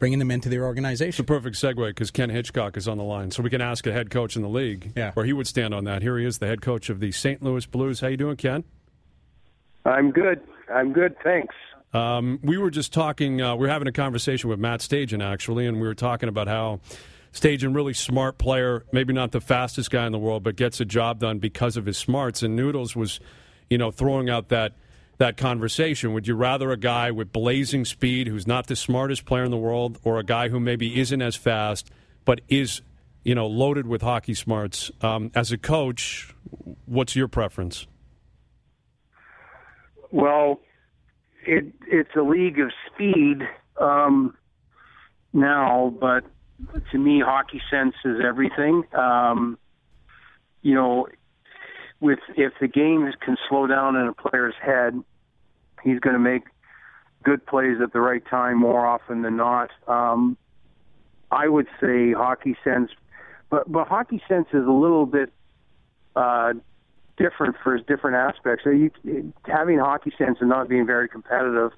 bringing them into their organization. It's organization. a perfect segue because Ken Hitchcock is on the line, so we can ask a head coach in the league Yeah. where he would stand on that. Here he is, the head coach of the St. Louis Blues. How you doing, Ken? I'm good. I'm good. Thanks. Um, we were just talking. Uh, we were having a conversation with Matt Stajan actually, and we were talking about how Stajan really smart player, maybe not the fastest guy in the world, but gets a job done because of his smarts. And Noodles was, you know, throwing out that that conversation. Would you rather a guy with blazing speed who's not the smartest player in the world, or a guy who maybe isn't as fast but is, you know, loaded with hockey smarts? Um, as a coach, what's your preference? Well, it it's a league of speed um, now, but to me, hockey sense is everything. Um, you know, with if the game can slow down in a player's head, he's going to make good plays at the right time more often than not. Um, I would say hockey sense, but but hockey sense is a little bit uh, different for different aspects. So you having hockey sense and not being very competitive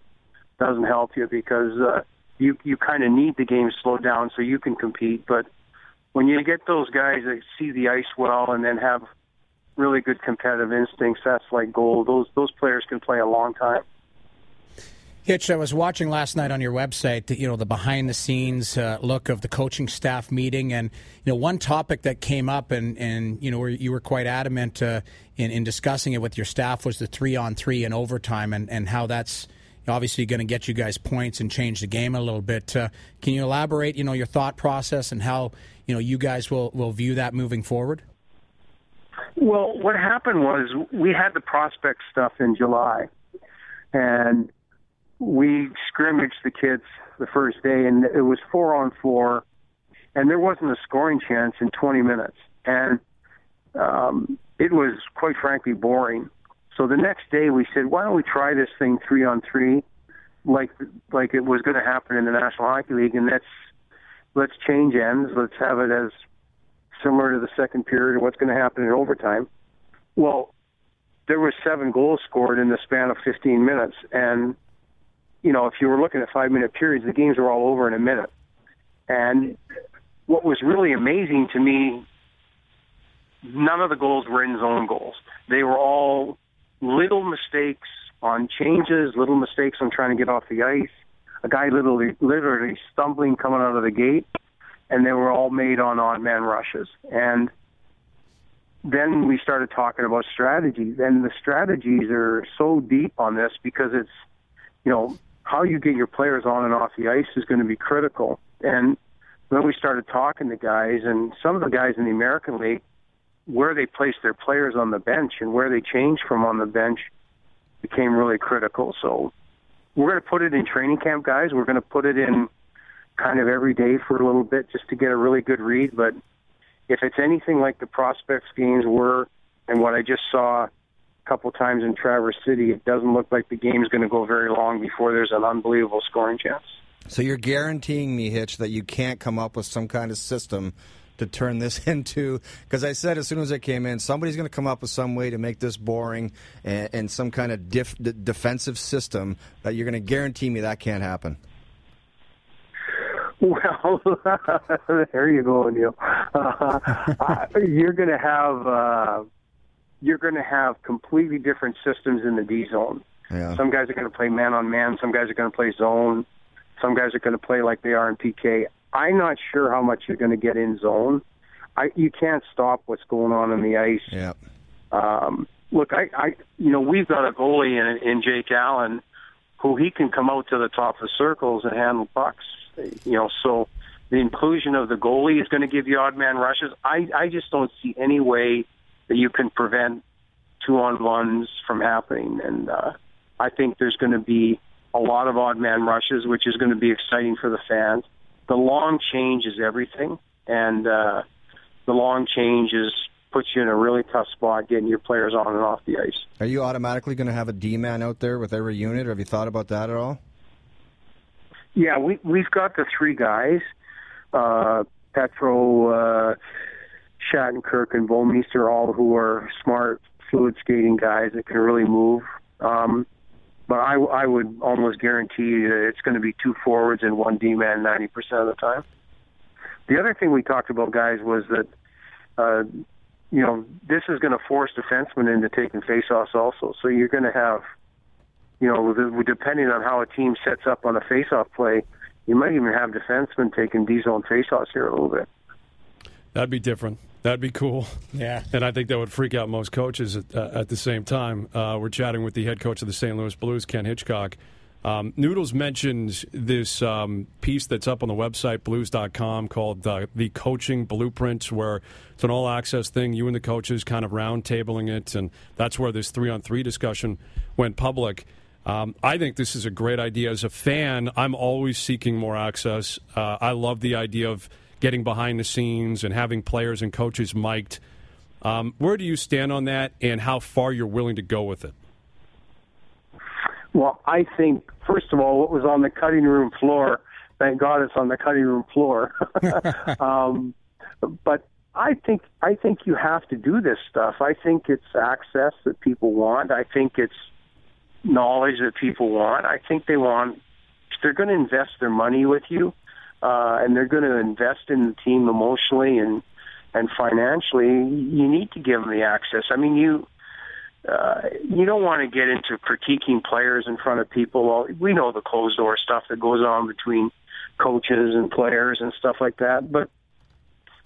doesn't help you because uh, you you kind of need the game slowed down so you can compete. But when you get those guys that see the ice well and then have really good competitive instincts, that's like gold. Those those players can play a long time. Hitch, I was watching last night on your website, the, you know, the behind the scenes uh, look of the coaching staff meeting, and you know, one topic that came up, and and you know, you were quite adamant uh, in in discussing it with your staff was the three on three in overtime, and and how that's obviously going to get you guys points and change the game a little bit. Uh, can you elaborate, you know, your thought process and how you know you guys will will view that moving forward? Well, what happened was we had the prospect stuff in July, and we scrimmaged the kids the first day, and it was four on four, and there wasn't a scoring chance in 20 minutes, and um, it was quite frankly boring. So the next day we said, why don't we try this thing three on three, like like it was going to happen in the National Hockey League, and let's let's change ends. Let's have it as similar to the second period of what's going to happen in overtime. Well, there was seven goals scored in the span of 15 minutes, and you know if you were looking at five minute periods, the games were all over in a minute. And what was really amazing to me, none of the goals were in zone goals. They were all little mistakes on changes, little mistakes on trying to get off the ice. A guy literally, literally stumbling coming out of the gate, and they were all made on odd man rushes. And then we started talking about strategies, and the strategies are so deep on this because it's, you know, how you get your players on and off the ice is going to be critical. And then we started talking to guys, and some of the guys in the American League, where they placed their players on the bench and where they changed from on the bench became really critical. So we're going to put it in training camp, guys. We're going to put it in kind of every day for a little bit just to get a really good read. But if it's anything like the prospects games were and what I just saw a couple times in Traverse City, it doesn't look like the game is going to go very long before there's an unbelievable scoring chance. So you're guaranteeing me, Hitch, that you can't come up with some kind of system to turn this into because I said as soon as I came in, somebody's going to come up with some way to make this boring and, and some kind of diff, d- defensive system that you're going to guarantee me that can't happen. Well, there you go, Neil. Uh, you're going to have uh, you're going to have completely different systems in the D zone. Yeah. Some guys are going to play man on man. Some guys are going to play zone. Some guys are going to play like they are in PK. I'm not sure how much you're going to get in zone. I, you can't stop what's going on in the ice. Yeah. Um, look, I, I, you know, we've got a goalie in, in Jake Allen who he can come out to the top of the circles and handle pucks. You know, so the inclusion of the goalie is going to give you odd man rushes. I, I just don't see any way that you can prevent two on ones from happening. And uh, I think there's going to be a lot of odd man rushes, which is going to be exciting for the fans. The long change is everything, and uh, the long change is puts you in a really tough spot getting your players on and off the ice. Are you automatically going to have a D man out there with every unit, or have you thought about that at all? Yeah, we we've got the three guys, uh, Petro, uh, Shattenkirk, and Bouwmeester, all who are smart, fluid skating guys that can really move. Um, but I, I would almost guarantee you that it's going to be two forwards and one D man 90% of the time. The other thing we talked about, guys, was that, uh, you know, this is going to force defensemen into taking faceoffs also. So you're going to have, you know, depending on how a team sets up on a faceoff play, you might even have defensemen taking D zone faceoffs here a little bit. That'd be different. That'd be cool. Yeah. And I think that would freak out most coaches at, uh, at the same time. Uh, we're chatting with the head coach of the St. Louis Blues, Ken Hitchcock. Um, Noodles mentioned this um, piece that's up on the website, blues.com, called uh, The Coaching Blueprints, where it's an all access thing. You and the coaches kind of roundtabling it, and that's where this three on three discussion went public. Um, I think this is a great idea. As a fan, I'm always seeking more access. Uh, I love the idea of getting behind the scenes and having players and coaches mic'd. Um, where do you stand on that, and how far you're willing to go with it? Well, I think first of all, what was on the cutting room floor. Thank God it's on the cutting room floor. um, but I think I think you have to do this stuff. I think it's access that people want. I think it's knowledge that people want. I think they want. They're going to invest their money with you uh, and they're going to invest in the team emotionally and and financially, you need to give them the access. I mean, you uh, you don't want to get into critiquing players in front of people. Well, we know the closed door stuff that goes on between coaches and players and stuff like that, but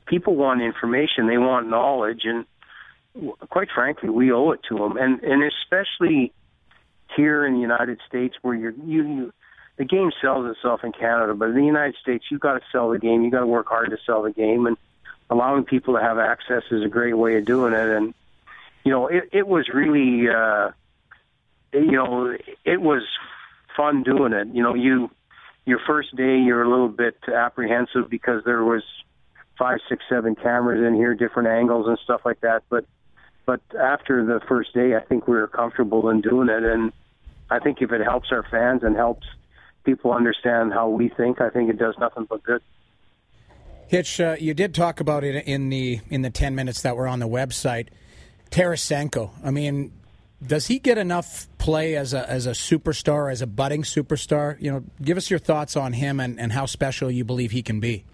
people want information. They want knowledge, and quite frankly, we owe it to them. And and especially here in the United States, where you're you, you the game sells itself in Canada, but in the United States, you've got to sell the game. You've got to work hard to sell the game, and allowing people to have access is a great way of doing it. And you know, it, it was really, uh, you know, it was fun doing it. You know, you your first day you're a little bit apprehensive because there was five, six, seven cameras in here, different angles and stuff like that. But but after the first day, I think we were comfortable in doing it, and I think if it helps our fans and helps people understand how we think, I think it does nothing but good. Hitch, uh, you did talk about it in the in the ten minutes that were on the website. Tarasenko. I mean, does he get enough play as a as a superstar, as a budding superstar? You know, give us your thoughts on him and, and how special you believe he can be.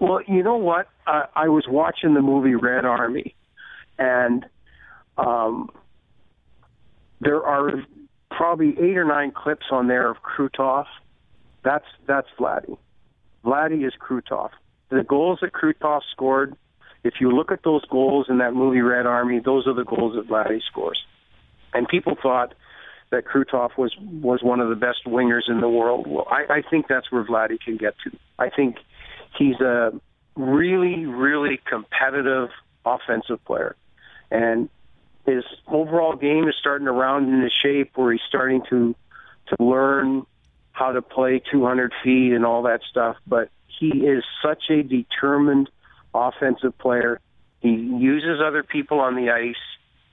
Well, you know what? Uh, I was watching the movie Red Army, and um, there are probably eight or nine clips on there of Krutov. That's that's Vladdy. Vladdy is Krutov. The goals that Krutov scored, if you look at those goals in that movie Red Army, those are the goals that Vladdy scores. And people thought that Krutov was was one of the best wingers in the world. Well, I, I think that's where Vladdy can get to. I think he's a really, really competitive offensive player. And his overall game is starting to round into shape where he's starting to to learn how to play 200 feet and all that stuff. But he is such a determined offensive player. He uses other people on the ice.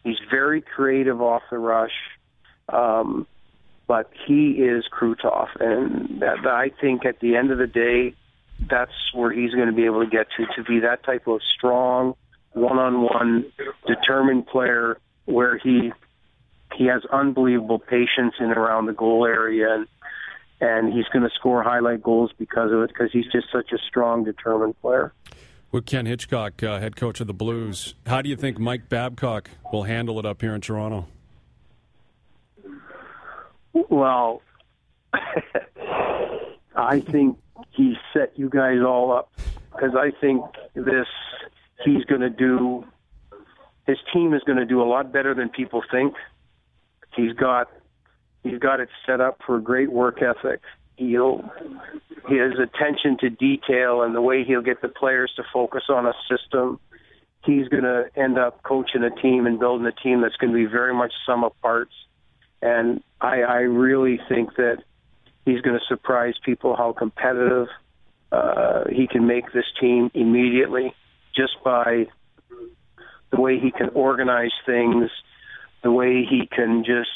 He's very creative off the rush. Um, but he is Krutov, and that, I think at the end of the day, that's where he's going to be able to get to to be that type of strong, one-on-one, determined player where he he has unbelievable patience in around the goal area and and he's going to score highlight goals because of it because he's just such a strong determined player. With Ken Hitchcock, uh, head coach of the Blues, how do you think Mike Babcock will handle it up here in Toronto? Well, I think he set you guys all up because I think this he's going to do his team is going to do a lot better than people think. He's got he's got it set up for great work ethic. He'll his attention to detail and the way he'll get the players to focus on a system. He's going to end up coaching a team and building a team that's going to be very much sum of parts. And I, I really think that he's going to surprise people how competitive uh, he can make this team immediately just by the way he can organize things, the way he can just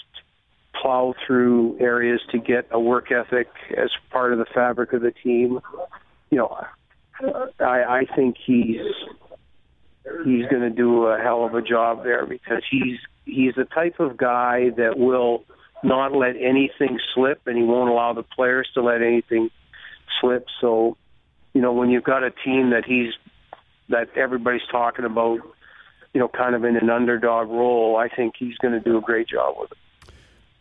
plow through areas to get a work ethic as part of the fabric of the team. You know, I, I think he's he's going to do a hell of a job there because he's he's the type of guy that will not let anything slip, and he won't allow the players to let anything slip. So, you know, when you've got a team that he's that everybody's talking about, you know, kind of in an underdog role, I think he's going to do a great job with it.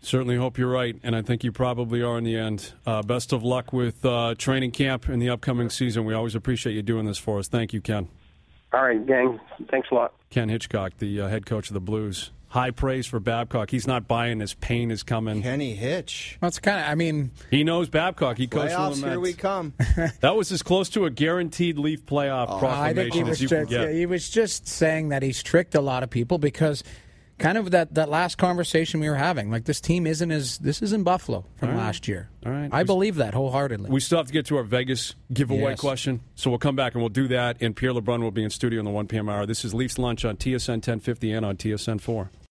Certainly hope you're right, and I think you probably are in the end. Uh, best of luck with uh, training camp in the upcoming season. We always appreciate you doing this for us. Thank you, Ken. All right, gang. Thanks a lot. Ken Hitchcock, the uh, head coach of the Blues. High praise for Babcock. He's not buying his pain is coming. Kenny Hitch. Well, it's kind of. I mean, he knows Babcock. He coached Playoffs, for the here we come. that was as close to a guaranteed Leaf playoff Oh, I proclamation think he was as you just can get. he was just saying that he's tricked a lot of people because kind of that, that last conversation we were having. Like this team isn't as this isn't Buffalo from right. last year. All right. I believe that wholeheartedly. We still have to get to our Vegas giveaway Yes. question, so we'll come back and we'll do that. And Pierre LeBrun will be in studio in the 1 p.m. hour. This is Leafs Lunch on TSN 1050 and on TSN 4.